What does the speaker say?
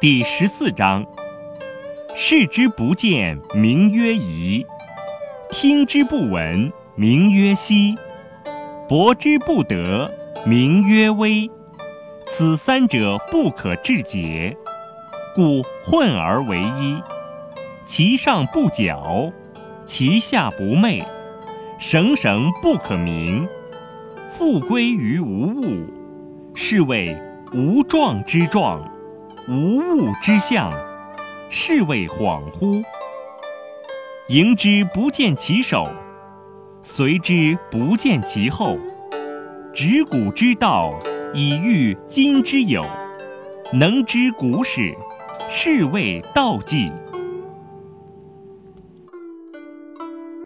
第十四章：视之不见，名曰夷；听之不闻，名曰希；博之不得，名曰微。此三者不可致诘，故混而为一。其上不矫，其下不昧，绳绳不可名。复归于无物，是谓无状之状，无物之象，是谓恍惚。迎之不见其首，随之不见其后。执古之道，以御今之有。能知古始，是谓道纪。